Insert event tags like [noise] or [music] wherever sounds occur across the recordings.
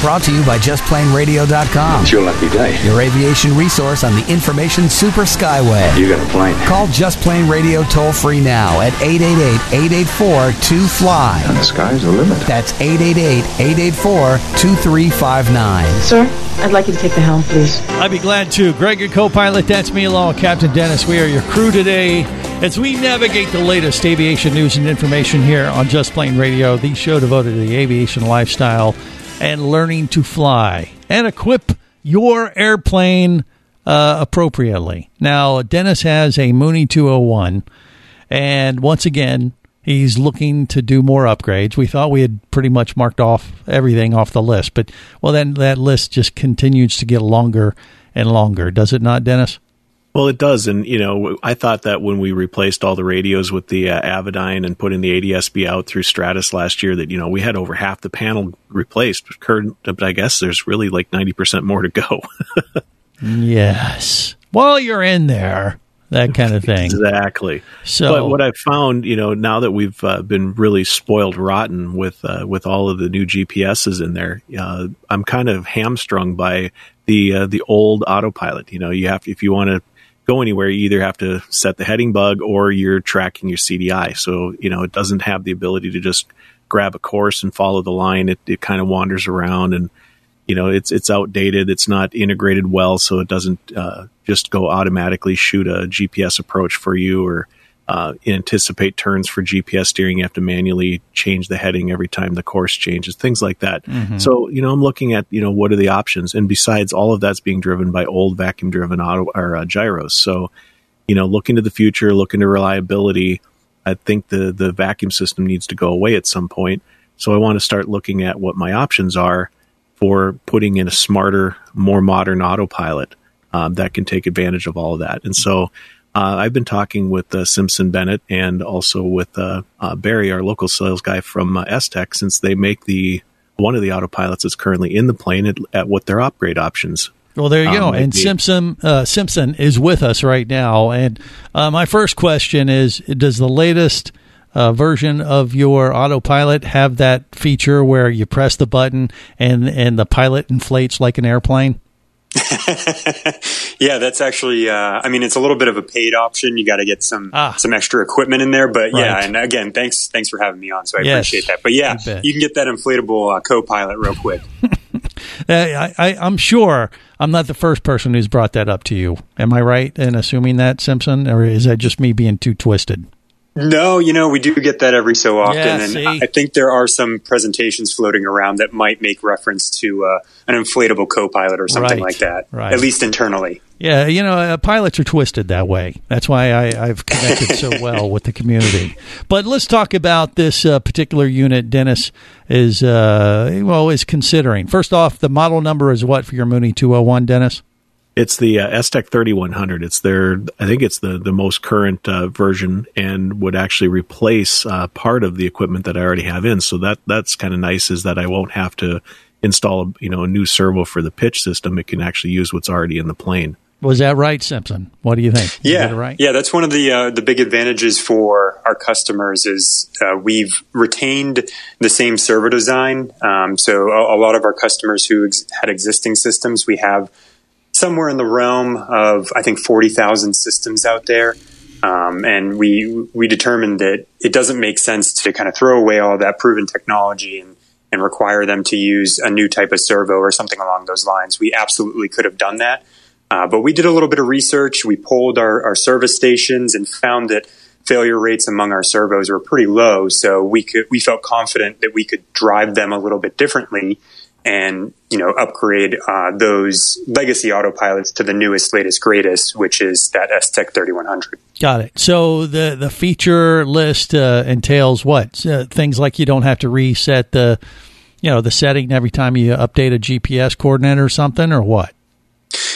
Brought to you by JustPlaneRadio.com. It's your lucky day. Your aviation resource on the information super skyway. You got a plane. Call Just Plane Radio toll free now at 888-884-2FLY. And the sky's the limit. That's 888-884-2359. Sir, I'd like you to take the helm, please. I'd be glad to. Greg, your co pilot, that's me along with Captain Dennis. We are your crew today as we navigate the latest aviation news and information here on Just Plane Radio, the show devoted to the aviation lifestyle and learning to fly and equip your airplane uh, appropriately. Now, Dennis has a Mooney 201, and once again, he's looking to do more upgrades. We thought we had pretty much marked off everything off the list, but well, then that list just continues to get longer and longer, does it not, Dennis? Well, it does, and you know, I thought that when we replaced all the radios with the uh, Avidyne and putting the ADSB out through Stratus last year, that you know we had over half the panel replaced. But I guess there's really like ninety percent more to go. [laughs] Yes. While you're in there, that kind of thing. exactly. So, but what I've found, you know, now that we've uh, been really spoiled rotten with uh, with all of the new GPSs in there, uh, I'm kind of hamstrung by the uh, the old autopilot. You know, you have if you want to go anywhere, you either have to set the heading bug or you're tracking your CDI. So you know, it doesn't have the ability to just grab a course and follow the line. It it kind of wanders around and you know it's it's outdated it's not integrated well so it doesn't uh, just go automatically shoot a gps approach for you or uh, anticipate turns for gps steering. You have to manually change the heading every time the course changes things like that. So you know i'm looking at you know what are the options? And besides all of that's being driven by old vacuum driven auto or uh, gyros. So you know look into the future look into reliability i think the the vacuum system needs to go away at some point. So i want to start looking at what my options are for putting in a smarter, more modern autopilot um, that can take advantage of all of that. And so uh, I've been talking with uh, Simpson Bennett and also with uh, uh, Barry, our local sales guy from uh, S-TEC, since they make the one of the autopilots that's currently in the plane at, at what their upgrade options. well, there you um, go. And be. Simpson uh, Simpson is with us right now. And uh, my first question is: Does the latest uh, version of your autopilot have that feature where you press the button and and the pilot inflates like an airplane? [laughs] Yeah, that's actually. Uh, I mean, it's a little bit of a paid option. You got to get some Ah. some extra equipment in there, but yeah. And again, thanks thanks for having me on. So I Yes, appreciate that. But yeah, you can get that inflatable uh, co-pilot real quick. [laughs] I, I, I'm sure I'm not the first person who's brought that up to you. Am I right in assuming that, Simpson, or is that just me being too twisted? No, you know we do get that every so often, Yeah, and see? I think there are some presentations floating around that might make reference to uh, an inflatable co-pilot or something Right, like that, right. at least internally. Yeah, you know, uh, pilots are twisted that way. That's why I, I've connected so [laughs] well with the community. But let's talk about this uh, particular unit. Dennis is uh, well is considering. First off, the model number is what for your Mooney 201, Dennis? It's the uh, S-TEC 3100. It's their, I think it's the, the most current uh, version and would actually replace uh, part of the equipment that I already have in. So that that's kind of nice is that I won't have to install, you know, a new servo for the pitch system. It can actually use what's already in the plane. Was that right, Simpson? What do you think? Yeah, that right. yeah, that's one of the uh, the big advantages for our customers is uh, we've retained the same servo design. Um, so a, a lot of our customers who ex- had existing systems, we have somewhere in the realm of I think forty thousand systems out there. Um, and we we determined that it doesn't make sense to kind of throw away all that proven technology and and require them to use a new type of servo or something along those lines. We absolutely could have done that. Uh, but we did a little bit of research. We polled our, our service stations and found that failure rates among our servos were pretty low. So we could we felt confident that we could drive them a little bit differently and you know upgrade uh, those legacy autopilots to the newest, latest, greatest, which is that S-TEC 3100. Got it. So the the feature list uh, entails what uh, things like you don't have to reset the you know the setting every time you update a GPS coordinate or something, or what?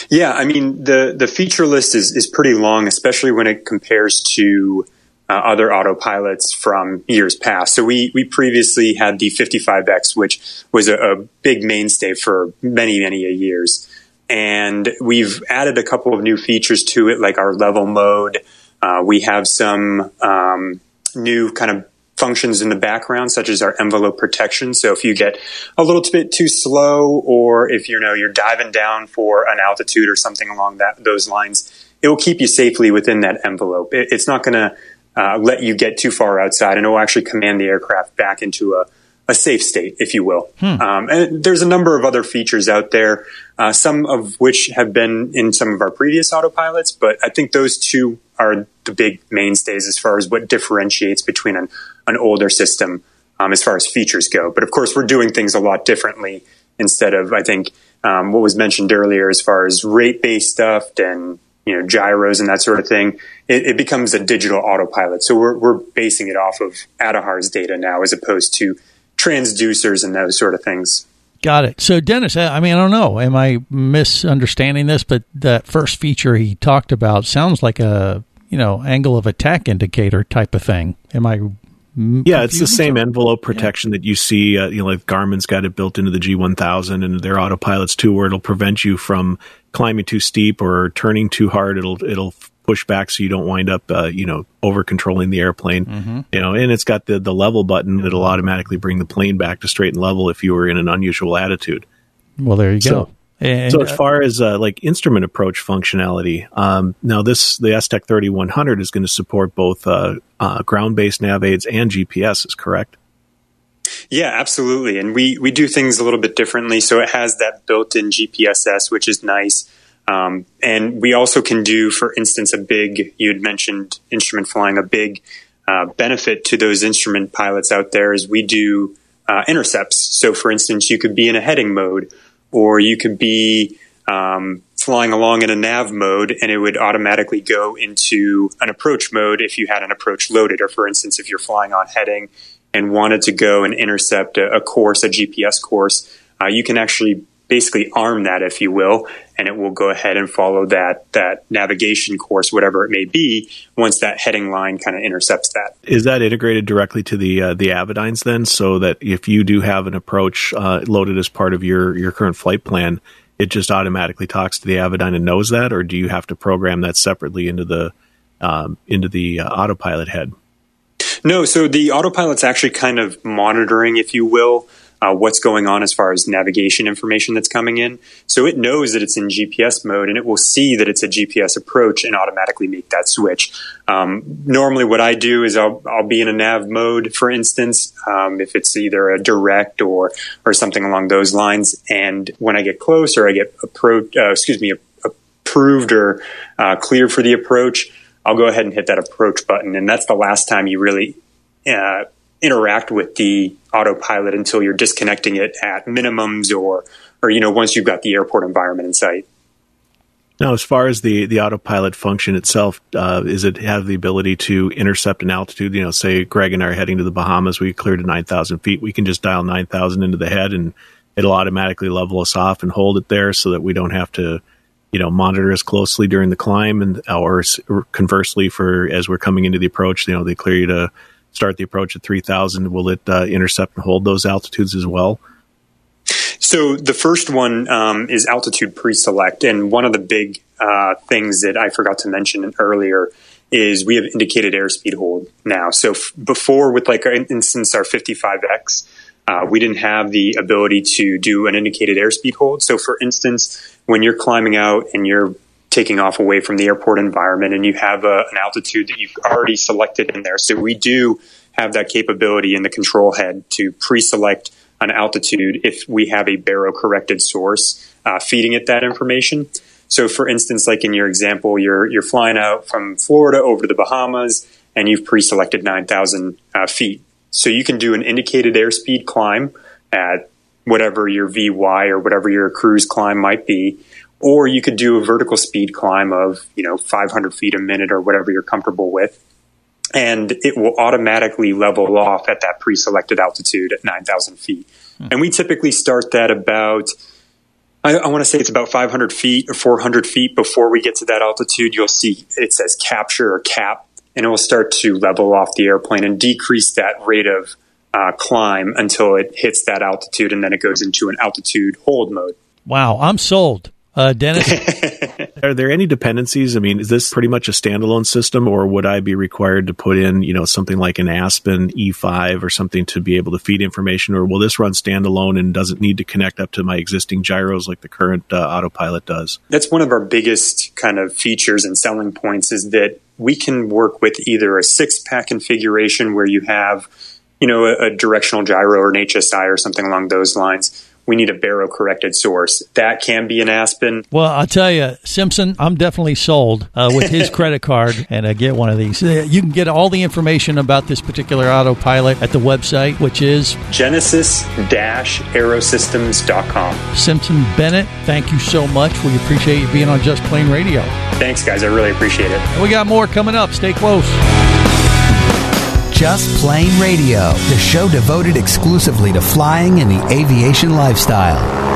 Yeah, I mean the the feature list is is pretty long, especially when it compares to uh, other autopilots from years past. So we we previously had the 55X, which was a, a big mainstay for many many years. and we've added a couple of new features to it, like our level mode. Uh, we have some um, new kind of functions in the background, such as our envelope protection. So if you get a little bit too slow, or if you know you're diving down for an altitude or something along that those lines, it will keep you safely within that envelope. It, it's not going to uh, let you get too far outside, and it will actually command the aircraft back into a a safe state, if you will. Hmm. Um, and there's a number of other features out there, uh, some of which have been in some of our previous autopilots, but I think those two are the big mainstays as far as what differentiates between an, an older system um, as far as features go. But of course, we're doing things a lot differently instead of, I think, um, what was mentioned earlier as far as rate based stuff and you know gyros and that sort of thing. It, it becomes a digital autopilot. So we're, we're basing it off of ADAHRS data now as opposed to transducers and those sort of things. Got it. So, Dennis, I mean, I don't know. Am I misunderstanding this? But that first feature he talked about sounds like a you know angle of attack indicator type of thing. Am I? Yeah, it's the same envelope protection yeah. that you see. Uh, you know, like Garmin's got it built into the G1000 and their autopilots too, where it'll prevent you from climbing too steep or turning too hard. It'll it'll push back so you don't wind up, uh, you know, over controlling the airplane. Mm-hmm. You know, and it's got the the level button that'll automatically bring the plane back to straight and level if you were in an unusual attitude. Well, there you so, go. And, so as uh, far as uh, like instrument approach functionality, um, now this the S-TEC 3100 is going to support both uh, uh, ground based nav aids and GPS. Is correct? Yeah, absolutely. And we we do things a little bit differently. So it has that built in GPSS, which is nice. Um, and we also can do, for instance, a big, you had mentioned instrument flying, a big uh, benefit to those instrument pilots out there is we do uh, intercepts. So, for instance, you could be in a heading mode, or you could be um, flying along in a nav mode, and it would automatically go into an approach mode if you had an approach loaded. Or, for instance, if you're flying on heading and wanted to go and intercept a, a course, a GPS course, uh, you can actually basically arm that, if you will, and it will go ahead and follow that that navigation course, whatever it may be, once that heading line kind of intercepts that. Is that integrated directly to the uh, the Avidynes then, so that if you do have an approach uh, loaded as part of your your current flight plan, it just automatically talks to the Avidyne and knows that, or do you have to program that separately into the um, into the uh, autopilot head? No, so the autopilot's actually kind of monitoring, if you will, uh, what's going on as far as navigation information that's coming in. So it knows that it's in GPS mode and it will see that it's a GPS approach and automatically make that switch. Um, normally, what I do is I'll, I'll be in a nav mode, for instance, um, if it's either a direct or or something along those lines. And when I get close or I get appro- uh, excuse me, approved or uh, cleared for the approach, I'll go ahead and hit that approach button, and that's the last time you really uh, interact with the autopilot until you're disconnecting it at minimums or or you know once you've got the airport environment in sight. Now, as far as the the autopilot function itself, uh, is it have the ability to intercept an altitude? You know, say Greg and I are heading to the Bahamas, we cleared to nine thousand feet. We can just dial nine thousand into the head, and it'll automatically level us off and hold it there, so that we don't have to, you know, monitor as closely during the climb, and or conversely, for as we're coming into the approach, you know, they clear you to start the approach at 3000 will it uh, intercept and hold those altitudes as well? So the first one um, is altitude pre-select. And one of the big uh, things that i forgot to mention earlier is we have indicated airspeed hold now. So f- before with like our instance our 55x uh, we didn't have the ability to do an indicated airspeed hold so for instance when you're climbing out and you're taking off away from the airport environment and you have a, an altitude that you've already selected in there. So we do have that capability in the control head to pre-select an altitude if we have a baro corrected source uh, feeding it that information. So for instance, like in your example, you're, you're flying out from Florida over to the Bahamas and you've pre-selected 9,000 uh, feet. So you can do an indicated airspeed climb at whatever your VY or whatever your cruise climb might be or you could do a vertical speed climb of, you know, 500 feet a minute or whatever you're comfortable with. And it will automatically level off at that pre-selected altitude at 9,000 feet. Hmm. And we typically start that about, I, I want to say it's about 500 feet or 400 feet before we get to that altitude. You'll see it says capture or cap, and it will start to level off the airplane and decrease that rate of uh, climb until it hits that altitude, and then it goes into an altitude hold mode. Wow, I'm sold. Uh, Dennis, [laughs] Are there any dependencies? I mean, is this pretty much a standalone system, or would I be required to put in, you know, something like an Aspen E5 or something to be able to feed information, or will this run standalone and doesn't need to connect up to my existing gyros like the current uh, autopilot does? That's one of our biggest kind of features and selling points is that we can work with either a six pack configuration where you have, you know, a, a directional gyro or an HSI or something along those lines. We need a baro corrected source. That can be an Aspen. well, I'll tell you, Simpson, I'm definitely sold uh, with his [laughs] credit card, and I get one of these. Uh, You can get all the information about this particular autopilot at the website, which is Genesis-aerosystems.com. Simpson Bennett. Thank you so much. We appreciate you being on Just Plane Radio. Thanks, guys. I really appreciate it. And we got more coming up. Stay close. Just Plane Radio, the show devoted exclusively to flying and the aviation lifestyle.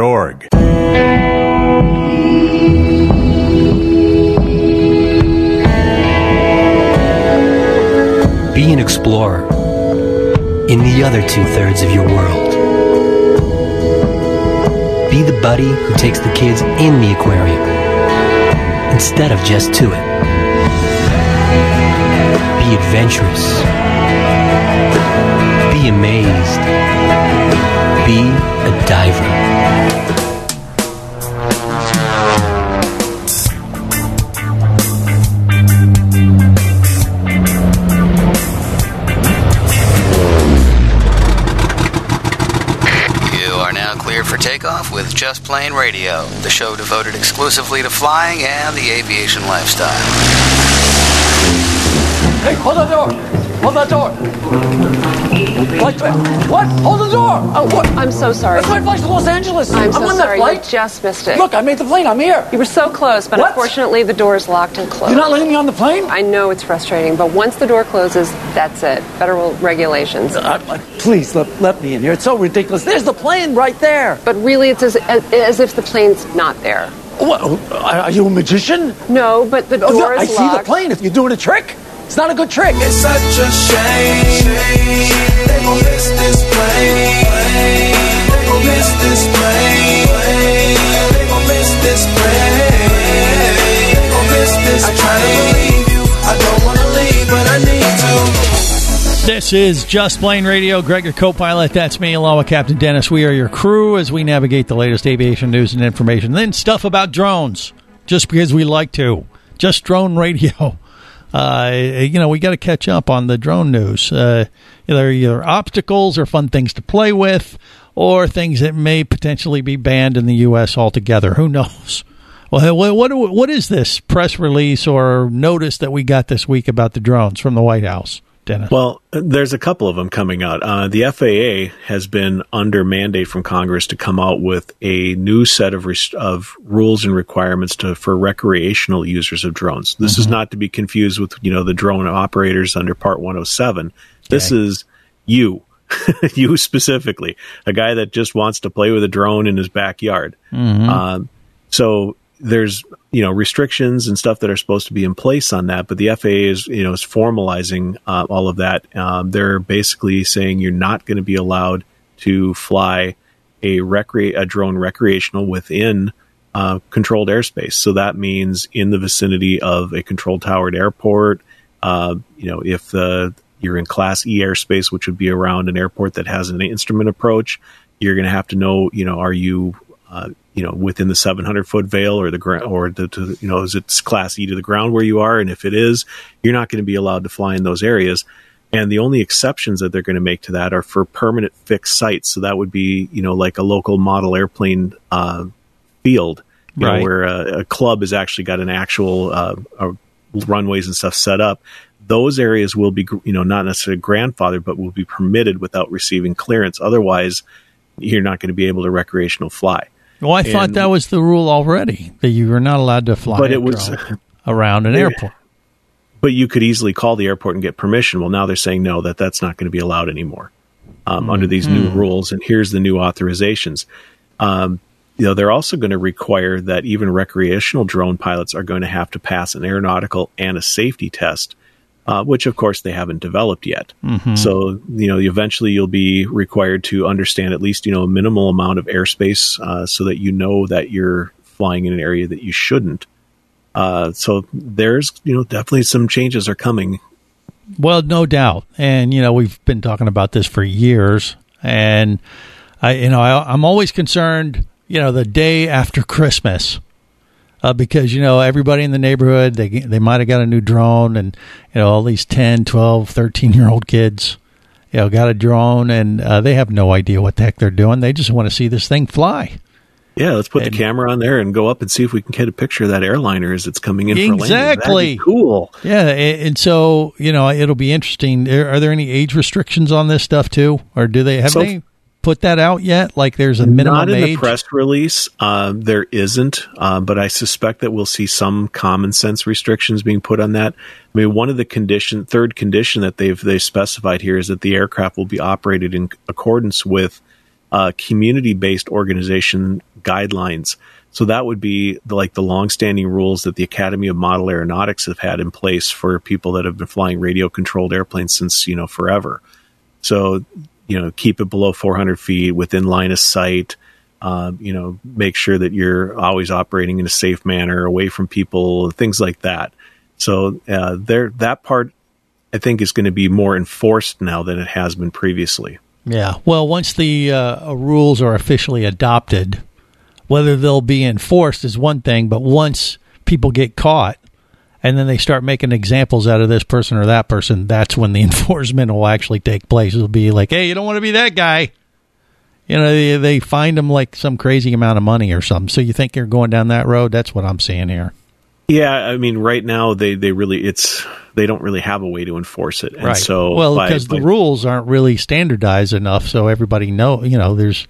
Be an explorer in the other two thirds of your world. Be the buddy who takes the kids in the aquarium instead of just to it. Be adventurous. Be amazed. Be a diver. With Just Plane Radio, the show devoted exclusively to flying and the aviation lifestyle. Hey, hold the door! Hold that door! Flight, what? Hold the door! Oh, what? I'm so sorry. That's my flight to Los Angeles. I'm so on sorry. that You just missed it. Look, I made the plane. I'm here. You were so close, but What? unfortunately the door is locked and closed. You're not letting me on the plane? I know it's frustrating, but once the door closes, that's it. Federal regulations. Uh, uh, please let, let me in here. It's so ridiculous. There's the plane right there. But really, it's as, as, as if the plane's not there. What? Are you a magician? No, but the Oh, door no, I is see the plane. If you're doing a trick, it's not a good trick. It's such a shame. They gon' miss this plane. They gon' miss this plane. They gon' miss this plane. They gon' miss this I try to believe you. I don't wanna leave, but I need to. This is Just Plane Radio. Greg, your co-pilot. That's me, along with Captain Dennis. We are your crew as we navigate the latest aviation news and information. Then stuff about drones, just because we like to. Just drone radio. Uh, you know, we got to catch up on the drone news. Uh, they're either obstacles or fun things to play with, or things that may potentially be banned in the U.S. altogether. Who knows? Well, what what is this press release or notice that we got this week about the drones from the White House, Dennis? Well, there's a couple of them coming out. Uh, the FAA has been under mandate from Congress to come out with a new set of res- of rules and requirements to for recreational users of drones. This is not to be confused with you know the drone operators under Part 107. This is you. [laughs] you specifically, a guy that just wants to play with a drone in his backyard. Um, so there's you know restrictions and stuff that are supposed to be in place on that, but the FAA is you know is formalizing uh, all of that. Um, they're basically saying you're not going to be allowed to fly a recre- a drone recreational within uh, controlled airspace. So that means in the vicinity of a controlled towered airport. Uh, you know, if the you're in Class E airspace, which would be around an airport that has an instrument approach, you're going to have to know. You know, are you uh, you know within the 700 foot veil or the ground or the to, you know is it Class E to the ground where you are? And if it is, you're not going to be allowed to fly in those areas. And the only exceptions that they're going to make to that are for permanent fixed sites. So that would be, you know, like a local model airplane uh, field, Right. know, where a, a club has actually got an actual uh, uh, runways and stuff set up. Those areas will be, you know, not necessarily grandfathered, but will be permitted without receiving clearance. Otherwise, you're not going to be able to recreational fly. Well, I thought that was the rule already that you were not allowed to fly But it was- [laughs] around an airport. but you could easily call the airport and get permission. Well, now they're saying no, that that's not going to be allowed anymore um, under these new Mhm. rules. And here's the new authorizations. Um, you know, they're also going to require that even recreational drone pilots are going to have to pass an aeronautical and a safety test, uh, which of course they haven't developed yet. Mhm. So, you know, eventually you'll be required to understand at least, you know, a minimal amount of airspace uh, so that you know that you're flying in an area that you shouldn't. Uh, so there's, you know, definitely some changes are coming. Well, no doubt, and you know we've been talking about this for years, and I, you know, I, I'm always concerned, you know, the day after Christmas, uh, because you know everybody in the neighborhood they they might have got a new drone, and you know all these 10, 12, 13 year old kids, you know, got a drone, and uh, they have no idea what the heck they're doing. They just want to see this thing fly. Yeah, let's put the camera on there and go up and see if we can get a picture of that airliner as it's coming in for landing. Exactly. Cool. Yeah, a- and so you know it'll be interesting. Are there any age restrictions on this stuff too, or do they have So- they put that out yet? Like there's a minimum Not in age. the press release. Um, there isn't, uh, but I suspect that we'll see some common sense restrictions being put on that. I mean, one of the condition, third condition that they've they specified here is that the aircraft will be operated in accordance with uh, community based organization guidelines. So that would be the, like the longstanding rules that the Academy of Model Aeronautics have had in place for people that have been flying radio controlled airplanes since you know forever. So, you know, keep it below 400 feet within line of sight. Um, you know, make sure that you're always operating in a safe manner, away from people, things like that. So, uh, there, that part, I think, is going to be more enforced now than it has been previously. Yeah. Well, once the uh, rules are officially adopted, whether they'll be enforced is one thing, but once people get caught and then they start making examples out of this person or that person, that's when the [laughs] enforcement will actually take place. It'll be like, hey, you don't want to be that guy. You know, they, they find them like some crazy amount of money or something. So you think you're going down that road? That's what I'm seeing here. Yeah, I mean, right now they they really it's they don't really have a way to enforce it, and right. so well, because the rules aren't really standardized enough, so everybody know. You know, there's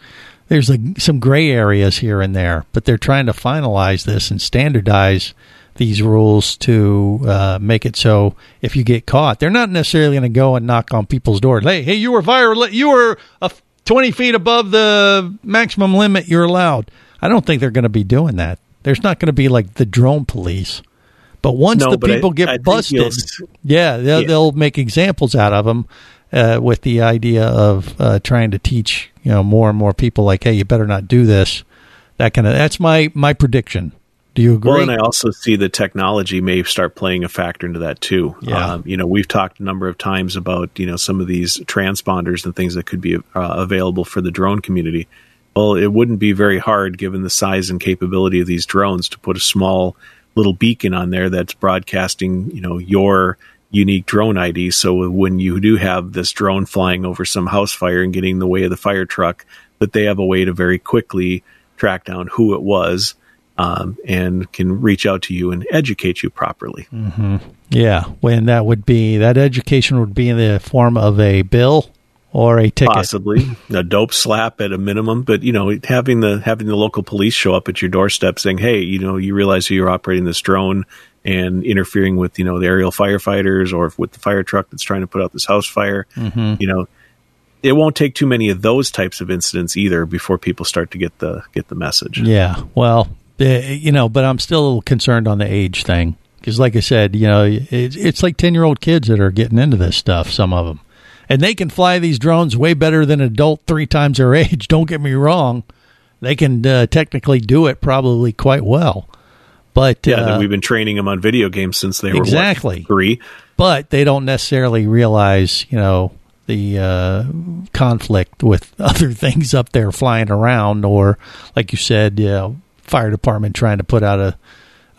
there's like some gray areas here and there, but they're trying to finalize this and standardize these rules to uh, make it so if you get caught, they're not necessarily going to go and knock on people's doors. Hey, hey, you were viral. You were a f- twenty feet above the maximum limit you're allowed. I don't think they're going to be doing that. There's not going to be like the drone police. But once No, the but people I get think busted, yeah, they'll, Yeah. they'll make examples out of them uh, with the idea of uh, trying to teach you know more and more people like, hey, you better not do this. That kind of that's my my prediction. Do you agree? Well, and I also see that technology may start playing a factor into that too. Yeah. Um, you know, we've talked a number of times about you know some of these transponders and things that could be uh, available for the drone community. Well, it wouldn't be very hard, given the size and capability of these drones, to put a small little beacon on there that's broadcasting, you know, your unique drone ID. So when you do have this drone flying over some house fire and getting in the way of the fire truck, that they have a way to very quickly track down who it was um, and can reach out to you and educate you properly. hmm Yeah, when that would be that education would be in the form of a bill or a ticket. Possibly [laughs] a dope slap at a minimum, but you know, having the having the local police show up at your doorstep saying, "Hey, you know, you realize you're operating this drone and interfering with you know the aerial firefighters or with the fire truck that's trying to put out this house fire." Mhm. You know, it won't take too many of those types of incidents either before people start to get the get the message. Yeah, well, you know, but I'm still a little concerned on the age thing because, like I said, you know, it's, it's like ten year old kids that are getting into this stuff. Some of them, and they can fly these drones way better than adult three times their [laughs] age. Don't get me wrong; they can uh, technically do it probably quite well. But Yeah, uh, we've been training them on video games since they were what, Exactly. three. but they don't necessarily realize, you know, the uh, conflict with [laughs] other things up there flying around, or like you said, you know, fire department trying to put out a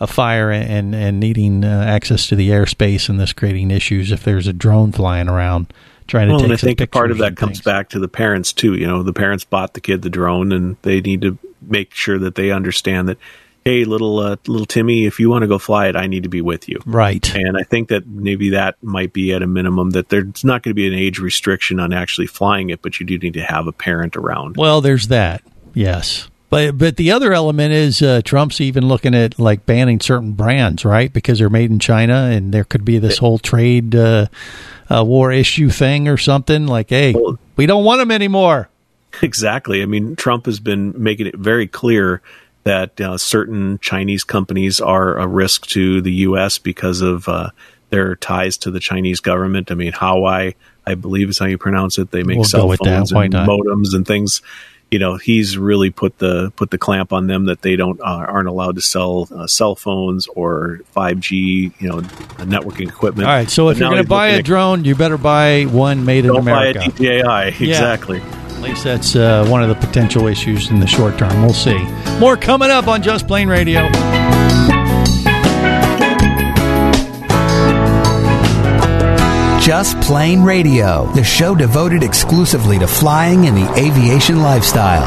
a fire and and needing uh, access to the airspace, and this creating issues if there's a drone flying around trying to Well, take and I think part of that comes back to the parents too. You know, the parents bought the kid the drone, and they need to make sure that they understand that, hey, little uh, little Timmy, if you want to go fly it, I need to be with you. Right. And I think that maybe that might be at a minimum that there's not going to be an age restriction on actually flying it, but you do need to have a parent around. Well, there's that. Yes. But but the other element is uh, Trump's even looking at like banning certain brands, right? Because they're made in China, and there could be this whole trade uh, uh, war issue thing or something. Like, hey, we don't want them anymore. Exactly. I mean, Trump has been making it very clear that uh, certain Chinese companies are a risk to the U.S. because of uh, their ties to the Chinese government. I mean, Huawei, I believe is how you pronounce it. They make We'll cell phones and modems and things. You know, he's really put the put the clamp on them that they don't uh, aren't allowed to sell uh, cell phones or 5G, you know, networking equipment. All right. So if But you're going to buy a drone, you better buy one made in don't buy a America. DJI. Yeah. Exactly. At least that's uh, one of the potential issues in the short term. We'll see. More coming up on Just Plane Radio. Just Plane Radio, the show devoted exclusively to flying and the aviation lifestyle.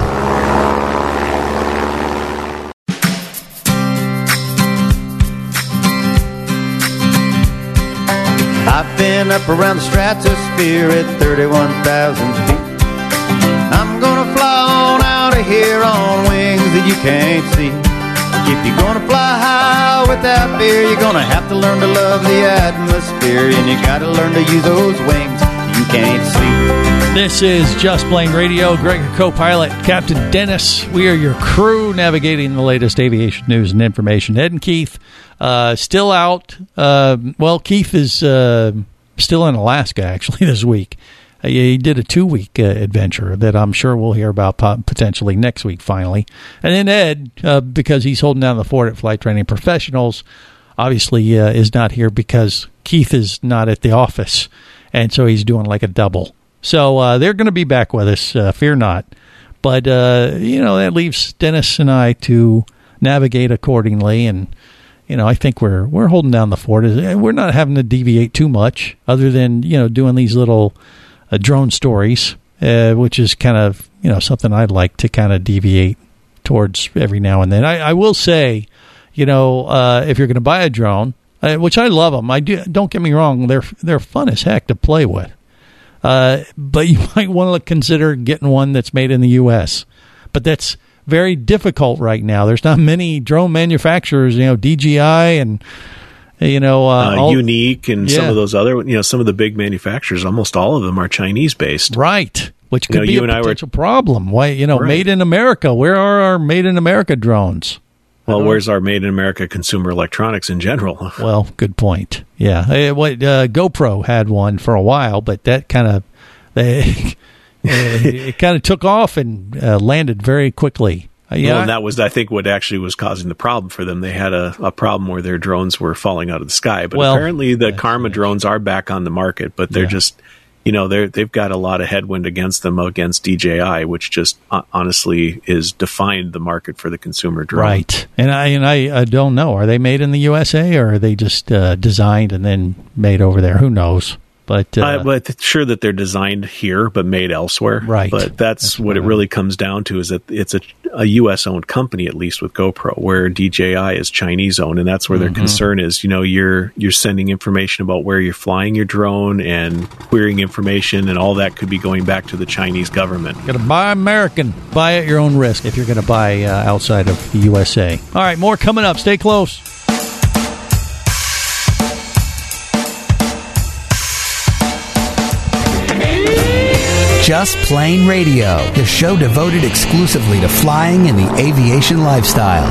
I've been up around the stratosphere at 31,000 feet. I'm gonna fly on out of here on wings that you can't see. If you're gonna fly high without fear, you're gonna have to learn to love the atmosphere, and you gotta learn to use those wings you can't see. This is Just Plane Radio. Greg, your co-pilot, Captain Dennis. We are your crew navigating the latest aviation news and information. Ed and Keith uh, still out. Uh, well, Keith is uh, still in Alaska [laughs] actually this week. Uh, he did a two-week uh, adventure that I'm sure we'll hear about potentially next week. Finally, and then Ed, uh, because he's holding down the fort at Flight Training Professionals, obviously uh, is not here because Keith is not at the office, and so he's doing like a double. So uh, they're going to be back with us. Uh, fear not. But you know that leaves Dennis and I to navigate accordingly, and you know I think we're we're holding down the fort. We're not having to deviate too much, other than you know doing these little drone stories, uh, which is kind of you know something I'd like to kind of deviate towards every now and then. I, I will say, you know, uh, if you're going to buy a drone, uh, which I love them, I do. Don't get me wrong; they're they're fun as heck to play with. Uh, but [laughs] you might want to consider getting one that's made in the U.S. But that's very difficult right now. There's not many drone manufacturers, you know, DJI and you know, uh, uh, all- Yuneec and some of those other, you know, some of the big manufacturers, almost all of them are Chinese based. Right. Which You know, be you a and I were- problem. Why, you know, Right. made in America. Where are our made in America drones? Well, where's our made in America consumer electronics in general? [laughs] Well, good point. Yeah, Eh, what uh, GoPro had one for a while, but that kind of they it kind of took off and uh, landed very quickly. Uh, yeah, Well, and that was, I think, what actually was causing the problem for them. They had a, a problem where their drones were falling out of the sky. But Well, apparently, the Karma drones are back on the market, but they're Yeah. just, you know, they're they've got a lot of headwind against them against DJI, which just uh, honestly is defined the market for the consumer drone. right. And I and I, I don't know. Are they made in the USA or are they just uh, designed and then made over there? Who knows? But uh, Uh, but sure that they're designed here but made elsewhere. Right. But that's, what it really comes down to is that it's a, a U.S. owned company, at least with GoPro, where DJI is Chinese owned, and that's where their Mhm. concern is. You know, you're you're sending information about where you're flying your drone and querying information, and all that could be going back to the Chinese government. Got to buy American. Buy at your own risk if you're going to buy uh, outside of the USA. All right, more coming up. Stay close. Just Plane Radio, the show devoted exclusively to flying and the aviation lifestyle.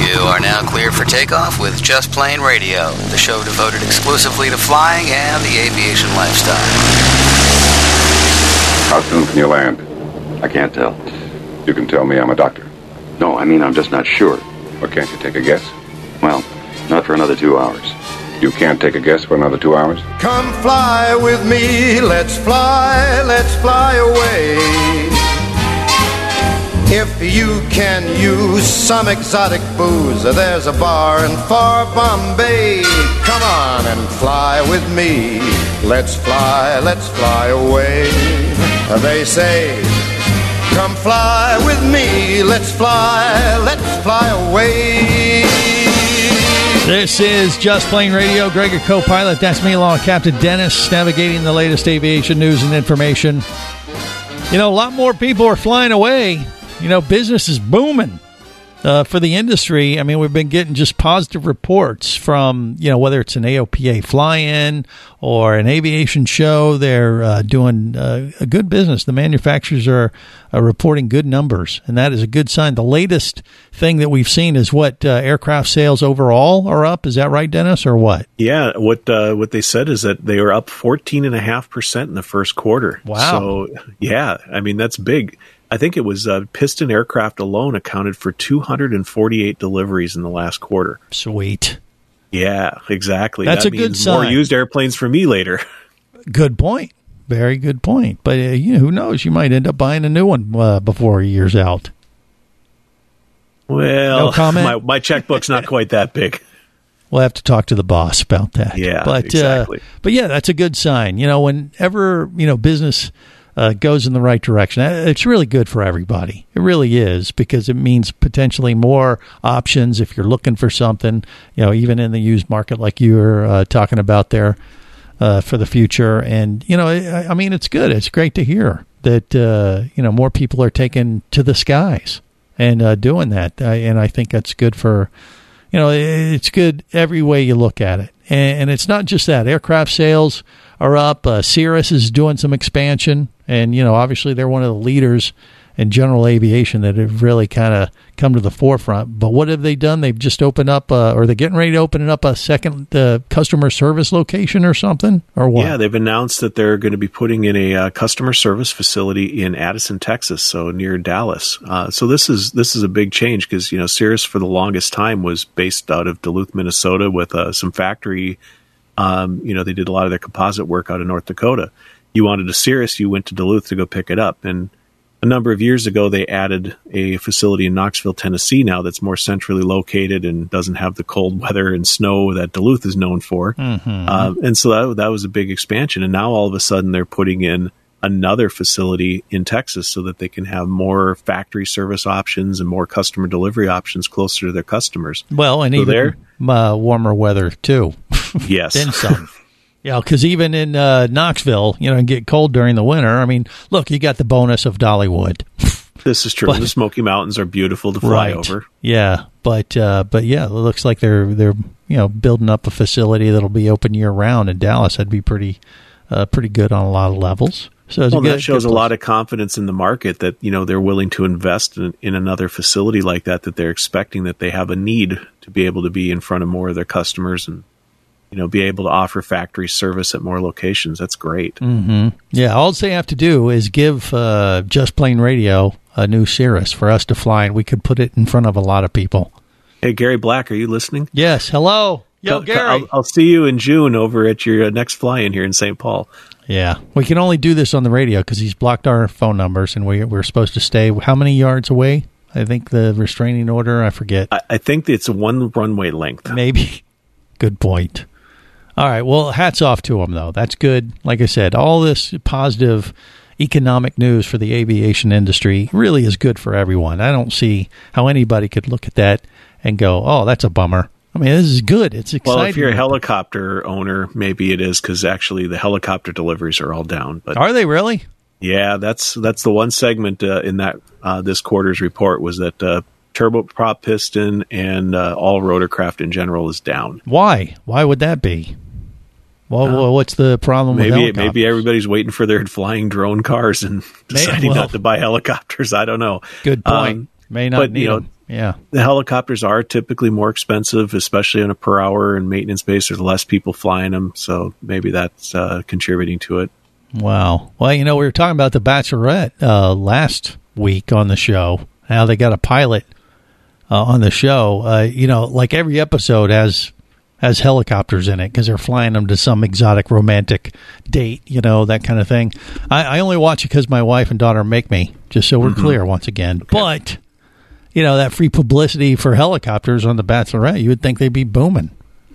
You are now clear for takeoff with Just Plane Radio, the show devoted exclusively to flying and the aviation lifestyle. How soon can you land? I can't tell. You can tell me I'm a doctor. No, I mean, I'm just not sure. Or can't you take a guess? Well, not for another two hours. You can't take a guess for another two hours? Come fly with me, let's fly, let's fly away. If you can use some exotic booze, there's a bar in far Bombay. Come on and fly with me. Let's fly, let's fly away. They say, Come fly with me. Let's fly, let's fly away. This is Just Plane Radio. Greg, your co-pilot. That's me, along Captain Dennis, navigating the latest aviation news and information. You know, a lot more people are flying away. You know, business is booming uh, for the industry. I mean, we've been getting just positive reports from, you know, whether it's an AOPA fly in or an aviation show. They're uh, doing uh, a good business. The manufacturers are, are reporting good numbers, and that is a good sign. The latest thing that we've seen is what uh, aircraft sales overall are up. Is that right, Dennis, or what? Yeah, what uh, what they said is that they were up fourteen and a half percent in the first quarter. Wow. So yeah, I mean that's big. I think it was uh, Piston Aircraft alone accounted for 248 deliveries in the last quarter. Sweet. Yeah, exactly. That's that a good sign. More used airplanes for me later. [laughs] Good point. Very good point. But uh, you know, who knows? You might end up buying a new one uh, before a year's out. Well, No comment? my my checkbook's not quite that big. [laughs] We'll have to talk to the boss about that. Yeah, but exactly. uh, but yeah, that's a good sign. You know, whenever you know business uh, goes in the right direction, uh, it's really good for everybody. It really is because it means potentially more options if you're looking for something. You know, even in the used market, like you were uh, talking about there uh, for the future. And you know, I, I mean, it's good. It's great to hear that uh, you know more people are taking to the skies and uh, doing that. I, and I think that's good for you know, it's good every way you look at it. And, and it's not just that. Aircraft sales are up. Uh, Cirrus is doing some expansion. And, you know, obviously they're one of the leaders in general aviation that have really kind of come to the forefront. But what have they done? They've just opened up, uh, or they're getting ready to open up a second uh, customer service location or something, or what? Yeah, they've announced that they're going to be putting in a uh, customer service facility in Addison, Texas, so near Dallas. Uh, so this is this is a big change because you know Cirrus for the longest time was based out of Duluth, Minnesota, with uh, some factory. Um, you know, they did a lot of their composite work out of North Dakota. You wanted a Cirrus, you went to Duluth to go pick it up, and a number of years ago, they added a facility in Knoxville, Tennessee now that's more centrally located and doesn't have the cold [laughs] weather and snow that Duluth is known for. Mhm. Um, and so that, that was a big expansion. And now all of a sudden they're putting in another facility in Texas so that they can have more factory service options and more customer delivery options closer to their customers. Well, and So even uh, warmer weather too. [laughs] Yes. then some. Yeah, because even in uh, Knoxville, you know, and get cold during the winter. I mean, look, you got the bonus of Dollywood. [laughs] This is true. But- the Smoky Mountains are beautiful to fly over. Yeah, but uh, but yeah, it looks like they're they're you know building up a facility that'll be open year round in Dallas. That'd be pretty uh, pretty good on a lot of levels. So well, good, that shows a lot of confidence in the market that you know they're willing to invest in, in another facility like that. That they're expecting that they have a need to be able to be in front of more of their customers and you know be able to offer factory service at more locations. That's great. hmm Yeah, all they have to do is give uh, Just Plane Radio a new Cirrus for us to fly, and we could put it in front of a lot of people. Hey, Gary Black, are you listening? Yes. Hello. Yo, Gary. I'll, I'll see you in June over at your uh, next fly-in here in St. Paul. Yeah, we can only do this on the radio because he's blocked our phone numbers, and we we're supposed to stay how many yards away? I think the restraining order. I forget. I, I think it's one runway length. Maybe. [laughs] Good point. All right. Well, hats off to them, though. That's good. Like I said, all this positive economic news for the aviation industry really is good for everyone. I don't see how anybody could look at that and go, "Oh, that's a bummer." I mean, this is good. It's exciting. Well, if you're a helicopter owner, maybe it is because actually the helicopter deliveries are all down. But Are they really? Yeah, that's that's the one segment uh, in that uh, this quarter's report was that uh, turboprop piston and uh, all rotorcraft in general is down. Why? Why would that be? Well, well what's the problem with Maybe maybe everybody's waiting for their flying drone cars and deciding well- not to buy helicopters. I don't know. Good point. Um, May not but, need you know, 'em. Yeah. the helicopters are typically more expensive, especially on a per hour and maintenance base. There's less people flying them, so maybe that's uh, contributing to it. Wow. Well, you know, we were talking about the Bachelorette uh, last week on the show. How they got a pilot uh, on the show. Uh, you know, like every episode has has helicopters in it because they're flying them to some exotic romantic date. You know, that kind of thing. I, I only watch it because my wife and daughter make me. Just so we're Mm-hmm. clear once again. But you know, that free publicity for helicopters on the Bachelorette, you would think they'd be booming.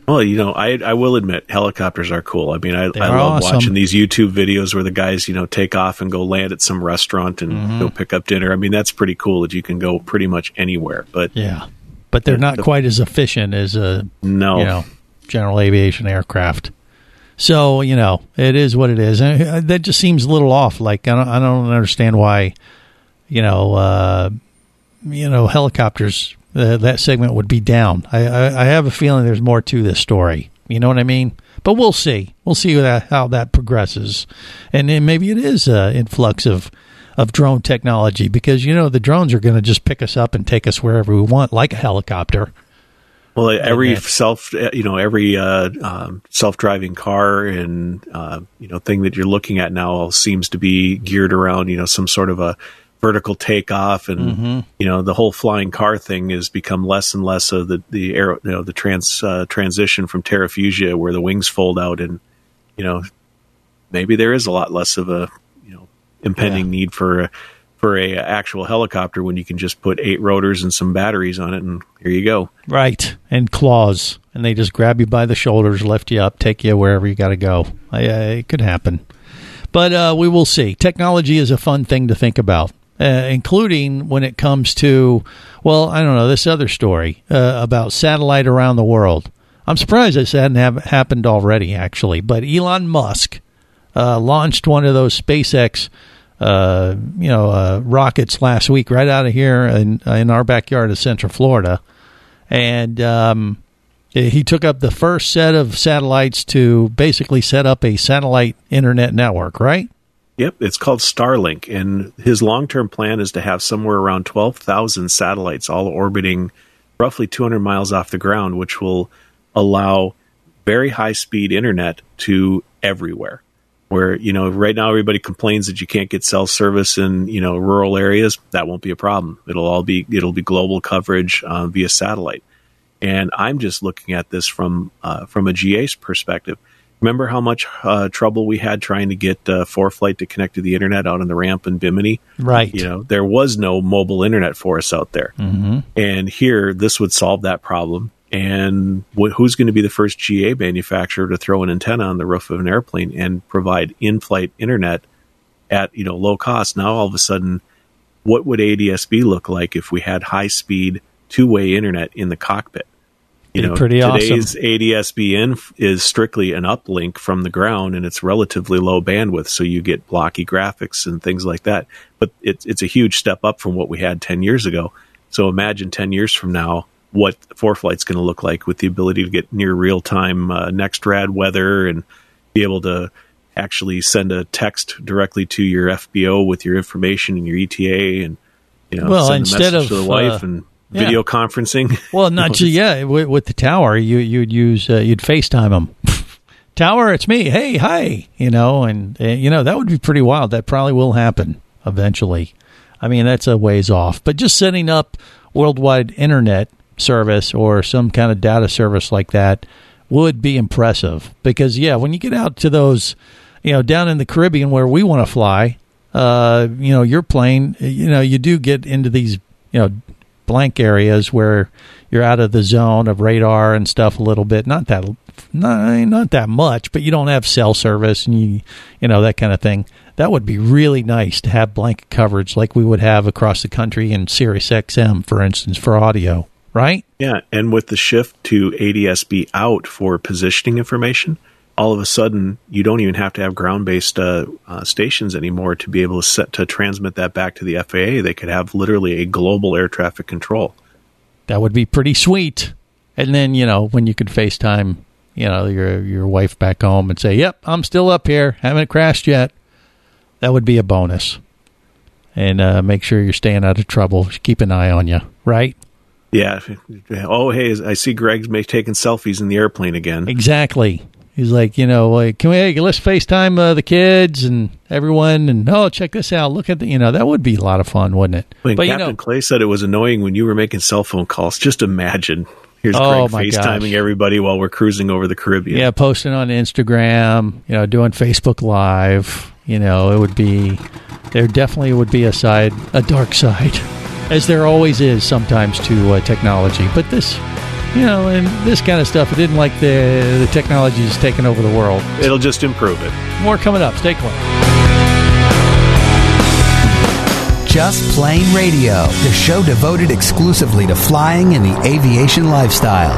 Well, you know, I I will admit helicopters are cool. I mean, I, I love awesome. watching these YouTube videos where the guys, you know, take off and go land at some restaurant and Mm-hmm. go pick up dinner. I mean, that's pretty cool that you can go pretty much anywhere. But Yeah, but they're not quite as efficient as a No. you know general aviation aircraft. So you know it is what it is, and uh, that just seems a little off. Like I don't, I don't understand why, you know, uh, you know, helicopters. Uh, that segment would be down. I, I, I have a feeling there's more to this story. You know what I mean? But we'll see. We'll see that, how that progresses, and then maybe it is an influx of of drone technology because you know the drones are going to just pick us up and take us wherever we want, like a helicopter. Well, every self, you know, every uh, um, self-driving car and uh, you know thing that you're looking at now all seems to be geared around you know some sort of a vertical takeoff, and Mhm. you know the whole flying car thing has become less and less of the the aero, you know, the trans uh, transition from Terrafugia where the wings fold out, and you know maybe there is a lot less of a impending need for a, for a actual helicopter when you can just put eight rotors and some batteries on it, and here you go. Right, and claws, and they just grab you by the shoulders, lift you up, take you wherever you got to go. I, I, it could happen, but uh, we will see. Technology is a fun thing to think about, uh, including when it comes to, well, I don't know, this other story uh, about satellite around the world. I'm surprised this hadn't have, happened already, actually. But Elon Musk uh, launched one of those SpaceX, uh, you know, uh, rockets last week, right out of here in in our backyard of Central Florida, and um, he took up the first set of satellites to basically set up a satellite internet network, right? Yep, it's called Starlink, and his long term plan is to have somewhere around 12,000 satellites all orbiting roughly 200 miles off the ground, which will allow very high speed internet to everywhere. Where, you know, right now everybody complains that you can't get cell service in, you know, rural areas. That won't be a problem. It'll all be, it'll be global coverage uh, via satellite. And I'm just looking at this from, uh, from a GA's perspective. Remember how much uh, trouble we had trying to get uh, ForeFlight to connect to the internet out on the ramp in Bimini? Right. You know, there was no mobile internet for us out there. Mm-hmm. And here, this would solve that problem. And wh- who's going to be the first GA manufacturer to throw an antenna on the roof of an airplane and provide in-flight internet at you know low cost? Now, all of a sudden, what would ADSB look like if we had high-speed two-way internet in the cockpit? You Be know, pretty awesome. today's ADSB in is strictly an uplink from the ground, and it's relatively low bandwidth, so you get blocky graphics and things like that. But it's it's a huge step up from what we had ten years ago. So imagine ten years from now what ForeFlight's going to look like with the ability to get near real time uh, NEXRAD weather and be able to actually send a text directly to your FBO with your information and your ETA and you know Well, send instead a message of, to the wife uh, and yeah. video conferencing. [laughs] Well, not just yeah. With, with the tower, you you'd use uh, you'd FaceTime them. [laughs] tower, it's me. Hey, hi. You know, and uh, you know that would be pretty wild. That probably will happen eventually. I mean, that's a ways off. But just setting up worldwide internet service or some kind of data service like that would be impressive. Because yeah, when you get out to those, you know, down in the Caribbean where we want to fly, uh, you know, your plane, you know, you do get into these, you know, blank areas where you're out of the zone of radar and stuff a little bit. Not that, not, not that much, but you don't have cell service and you, you know, that kind of thing. That would be really nice to have blanket coverage like we would have across the country in Sirius XM, for instance, for audio, right? Yeah, and with the shift to ADSB out for positioning information, all of a sudden you don't even have to have ground based uh, uh, stations anymore to be able to set to transmit that back to the FAA. They could have literally a global air traffic control. That would be pretty sweet. And then you know when you could FaceTime, you know your your wife back home and say, "Yep, I'm still up here, haven't crashed yet." That would be a bonus. And uh, make sure you're staying out of trouble. Keep an eye on you, right? Yeah. Oh, hey, I see Greg's taking selfies in the airplane again. Exactly. He's like, you know, like, can we hey, let's FaceTime uh, the kids and everyone, and oh, check this out. Look at the, you know, that would be a lot of fun, wouldn't it? When but Captain you know, Clay said it was annoying when you were making cell phone calls, just imagine. Here's Oh, Greg FaceTiming gosh. everybody while we're cruising over the Caribbean. yeah, posting on Instagram, you know, doing Facebook Live, you know, it would be, there definitely would be a side, a dark side, as there always is sometimes to uh, technology. But this, you know, and this kind of stuff, it didn't like the the technology is taking over the world. It'll just improve it. More coming up. Stay close. Just Plane Radio, the show devoted exclusively to flying and the aviation lifestyle.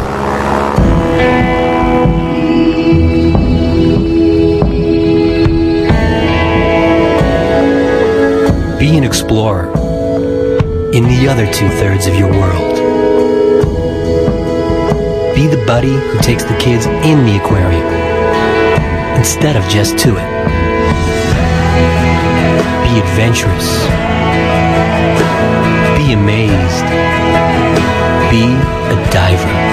Be an explorer in the other two thirds of your world. Be the buddy who takes the kids in the aquarium instead of just to it. Be adventurous. Be amazed. Be a diver.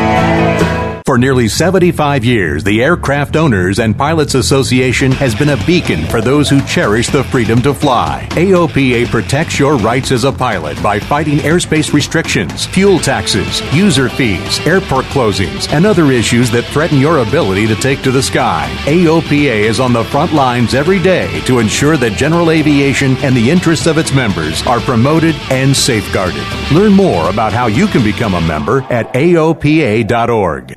For nearly 75 years, the Aircraft Owners and Pilots Association has been a beacon for those who cherish the freedom to fly. AOPA protects your rights as a pilot by fighting airspace restrictions, fuel taxes, user fees, airport closings, and other issues that threaten your ability to take to the sky. AOPA is on the front lines every day to ensure that general aviation and the interests of its members are promoted and safeguarded. Learn more about how you can become a member at AOPA.org.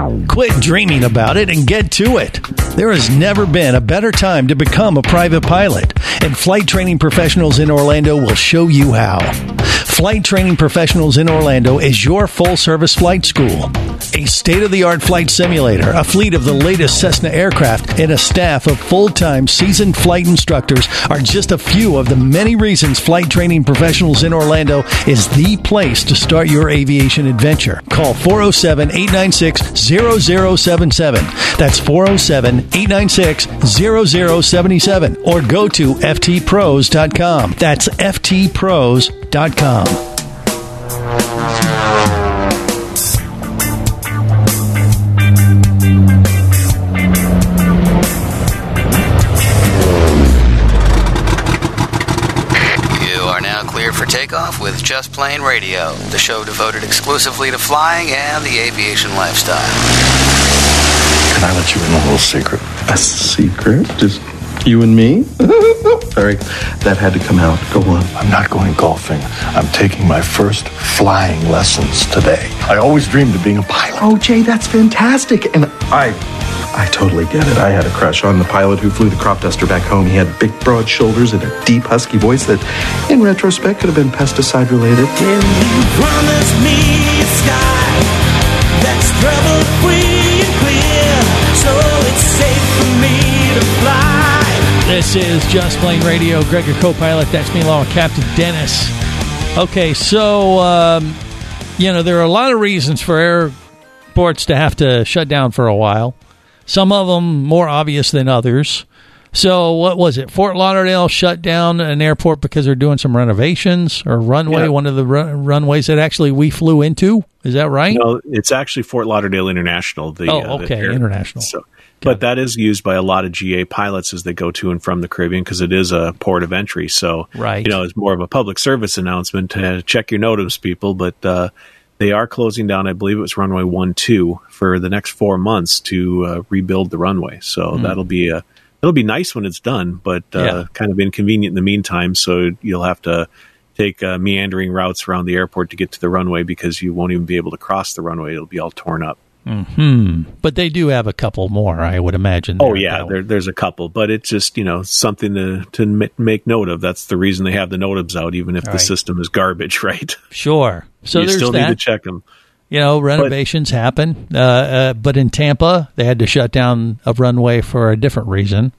Quit dreaming about it and get to it. There has never been a better time to become a private pilot, and flight training professionals in Orlando will show you how. Flight Training Professionals in Orlando is your full service flight school. A state of the art flight simulator, a fleet of the latest Cessna aircraft, and a staff of full time seasoned flight instructors are just a few of the many reasons Flight Training Professionals in Orlando is the place to start your aviation adventure. Call 407 896 0077. That's 407 896 0077. Or go to ftpros.com. That's ftpros.com. takeoff with Just Plane Radio, the show devoted exclusively to flying and the aviation lifestyle. Can I let you in a little secret? A secret? Just you and me? [laughs] Sorry, that had to come out. Go on. I'm not going golfing. I'm taking my first flying lessons today. I always dreamed of being a pilot. Oh, Jay, that's fantastic. And I, I totally get it. I had a crush on the pilot who flew the crop duster back home. He had big, broad shoulders and a deep, husky voice that, in retrospect, could have been pesticide related. Can you Promise me a sky that's trouble free and clear, so it's safe for me to fly. This is Just Plane Radio. Greg, your co-pilot. That's me, along with Captain Dennis. Okay, so um, you know there are a lot of reasons for airports to have to shut down for a while. Some of them more obvious than others. So what was it? Fort Lauderdale shut down an airport because they're doing some renovations or runway. Yeah. One of the run- runways that actually we flew into. Is that right? No, it's actually Fort Lauderdale International. The, Oh, uh, the okay, air- international. So, but that is used by a lot of GA pilots as they go to and from the Caribbean because it is a port of entry. So, Right. you know, it's more of a public service announcement to check your notice, people. But uh, they are closing down. I believe it was runway one two for the next four months to uh, rebuild the runway. So Hmm. that'll be a it'll be nice when it's done, but uh, Yeah. kind of inconvenient in the meantime. So you'll have to take uh, meandering routes around the airport to get to the runway because you won't even be able to cross the runway. It'll be all torn up. Hmm. But they do have a couple more, I would imagine. Oh yeah, there, there's a couple, but it's just you know something to to ma- make note of. That's the reason they have the NOTAMs out, even if the Right. system is garbage, [laughs] right? Sure. So you still that. need to check them. You know, renovations happen, uh, uh, but in Tampa, they had to shut down a runway for a different reason.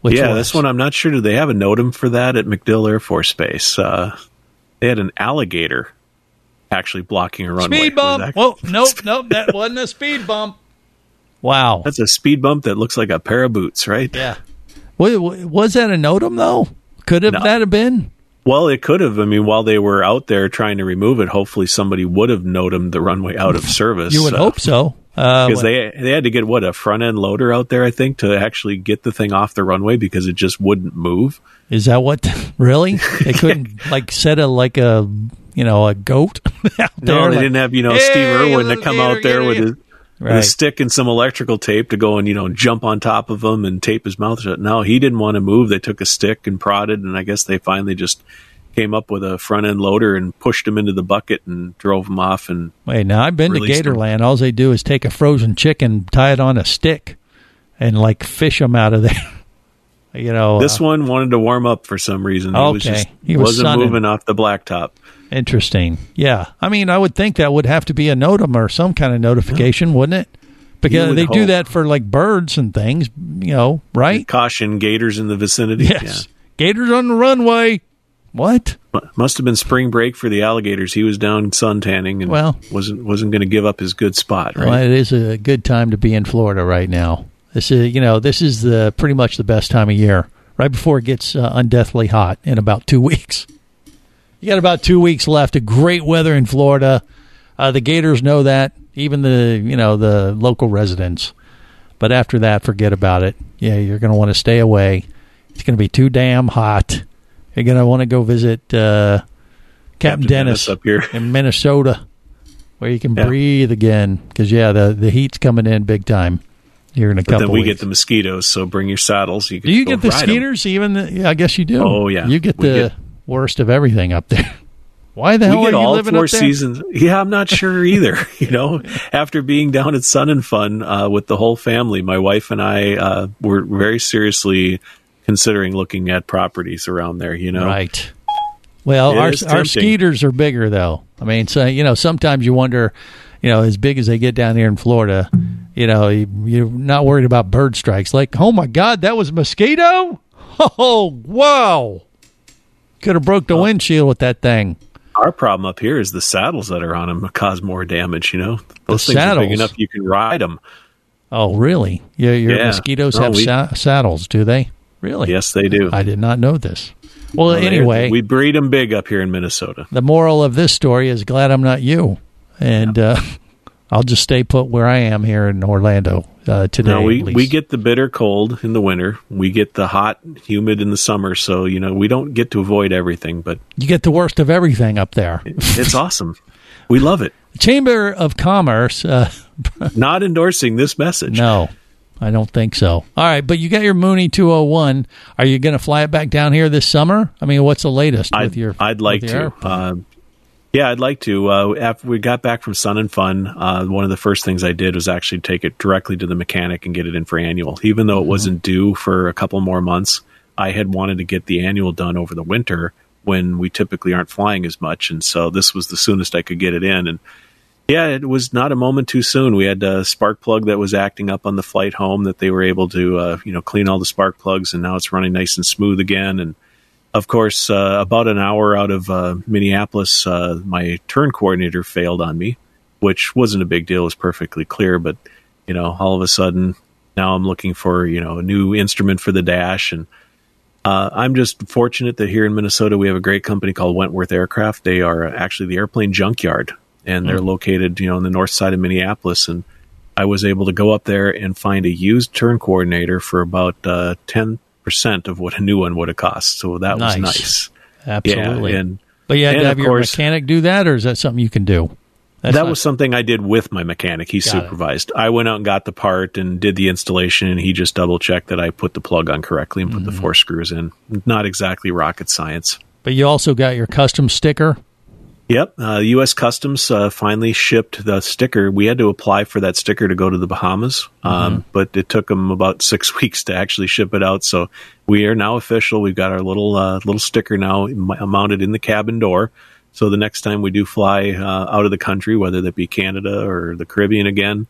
Which yeah, was, this one I'm not sure. Do they have a NOTAM for that at MacDill Air Force Base? Uh, they had an alligator actually blocking a runway. speed bump. that- Whoa, [laughs] nope, nope, that wasn't a speed bump. Wow. That's a speed bump that looks like a pair of boots, right? Yeah. Wa- wa- Was that a NOTAM though? Could have No. that have been? Well, it could have. I mean, while they were out there trying to remove it, hopefully somebody would have notamed the runway out of service. You would uh, hope so. Uh, because they they had to get what a front end loader out there, I think, to actually get the thing off the runway because it just wouldn't move. Is that what? [laughs] Really? They [laughs] couldn't like set a like a you know a goat [laughs] out there. No, they like, didn't have you know "Hey, Steve Irwin to come out there with in." his, Right. a stick and some electrical tape to go and you know jump on top of him and tape his mouth shut. No, he didn't want to move. They took a stick and prodded, and I guess they finally just came up with a front end loader and pushed him into the bucket and drove him off. And Wait, now I've been to. Gatorland. All they do is take a frozen chicken, tie it on a stick, and like fish them out of there. [laughs] you know, this uh, one wanted to warm up for some reason. He was Okay. just He was wasn't sunning. moving off the blacktop. interesting. Yeah, I mean, I would think that would have to be a NOTAM or some kind of notification, wouldn't it? Because would they do that for like birds and things, you know, right? Caution gators in the vicinity. Yes. Gators on the runway. What? Must have been spring break for the alligators. He was down sun tanning and Well- wasn't wasn't going to give up his good spot, right? Well, it is a good time to be in Florida right now. This is, you know, this is the pretty much the best time of year, right before it gets uh, undeathly hot in about two [laughs] weeks. You got about two weeks left of great weather in Florida. Uh, the Gators know that, even the you know the local residents. But after that, forget about it. Yeah, you're going to want to stay away. It's going to be too damn hot. Going to want to go visit uh, Captain, Captain Dennis, Dennis up here. in Minnesota, where you can Yeah. breathe again. Because yeah, the the heat's coming in big time here in a But couple. then we weeks. get the mosquitoes, so bring your saddles. You Do you get the skeeters? Even the, yeah, I guess you do. Oh, yeah. you get We the get- worst of everything up there. [laughs] Why the we hell get are you all living four up there? seasons. Yeah, I'm not sure either. [laughs] you know, after being down at Sun and Fun uh, with the whole family, my wife and I uh, were very seriously considering looking at properties around there. You know, Right. Well, It our our skeeters are bigger though. I mean, so you know, sometimes you wonder, you know, as big as they get down here in Florida, you know, you, you're not worried about bird strikes. Like, oh my God, that was a mosquito! [laughs] Oh wow! Could have broke the windshield with that thing. Our problem up here is the saddles that are on them cause more damage. You know, those The things are saddles? big enough you can ride them. Oh, really? Your, your Yeah. mosquitoes No, have we- sa- saddles, do they? Really? Yes, they do. I did not know this. Well, Well, anyway, we breed them big up here in Minnesota. the moral of this story is glad I'm not you, and uh, [laughs] I'll just stay put where I am here in Orlando uh, today. No, we at least. we get the bitter cold in the winter. We get the hot, humid in the summer. So you know, we don't get to avoid everything, but you get the worst of everything up there. it's [laughs] awesome. We love it. Chamber of Commerce. Uh, [laughs] Not endorsing this message. no, I don't think so. All right, but you got your Mooney 201. Are you going to fly it back down here this summer? I mean, what's the latest I'd, with your? I'd like to. Uh, yeah, I'd like to. Uh, after we got back from Sun and Fun, uh, one of the first things I did was actually take it directly to the mechanic and get it in for annual. Even though it wasn't due for a couple more months, I had wanted to get the annual done over the winter when we typically aren't flying as much, and so this was the soonest I could get it in. And yeah, it was not a moment too soon. We had a spark plug that was acting up on the flight home that they were able to, uh, you know, clean all the spark plugs, and now it's running nice and smooth again. And of course, uh, about an hour out of uh, Minneapolis, uh, my turn coordinator failed on me, which wasn't a big deal. It was perfectly clear, but you know, all of a sudden, now I'm looking for you know a new instrument for the dash, and uh, I'm just fortunate that here in Minnesota we have a great company called Wentworth Aircraft. They are actually the airplane junkyard, and they're located you know on the north side of Minneapolis, and I was able to go up there and find a used turn coordinator for about uh, ten percent of what a new one would have cost. So that was Nice. nice. Absolutely. Yeah, and but you had and to have your course- mechanic do that, or is that something you can do? That's that not- was something I did with my mechanic. He Got it. supervised. I went out and got the part and did the installation, and he just double checked that I put the plug on correctly and put Mm-hmm. the four screws in. Not exactly rocket science. But you also got your custom sticker. Yep, uh, U.S. Customs uh, finally shipped the sticker. We had to apply for that sticker to go to the Bahamas, um, but it took them about [laughs] six weeks to actually ship it out. So we are now official. We've got our little uh, little sticker now m- mounted in the cabin door. So the next time we do fly uh, out of the country, whether that be Canada or the Caribbean again,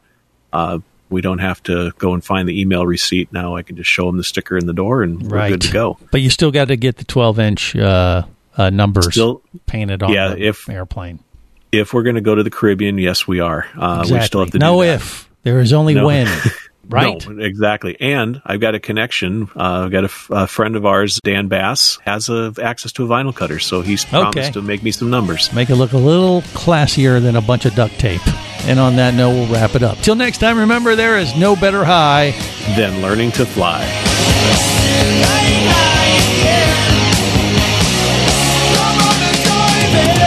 uh, we don't have to go and find the email receipt. Now I can just show them the sticker in the door, and we're good to go. But you still got to get the 12 inch uh, numbers Still- painted on yeah, the if- airplane. If we're going to go to the Caribbean, yes, we are. Uh, We still have to no do that. if. There is only No. when. [laughs] Right? No, exactly. And I've got a connection. Uh, I've got a, f- a friend of ours, Dan Bass, has a, access to a vinyl cutter, so he's promised Okay. to make me some numbers. Make it look a little classier than a bunch of duct tape. And on that note, we'll wrap it up. Till next time, remember there is no better high than learning to fly.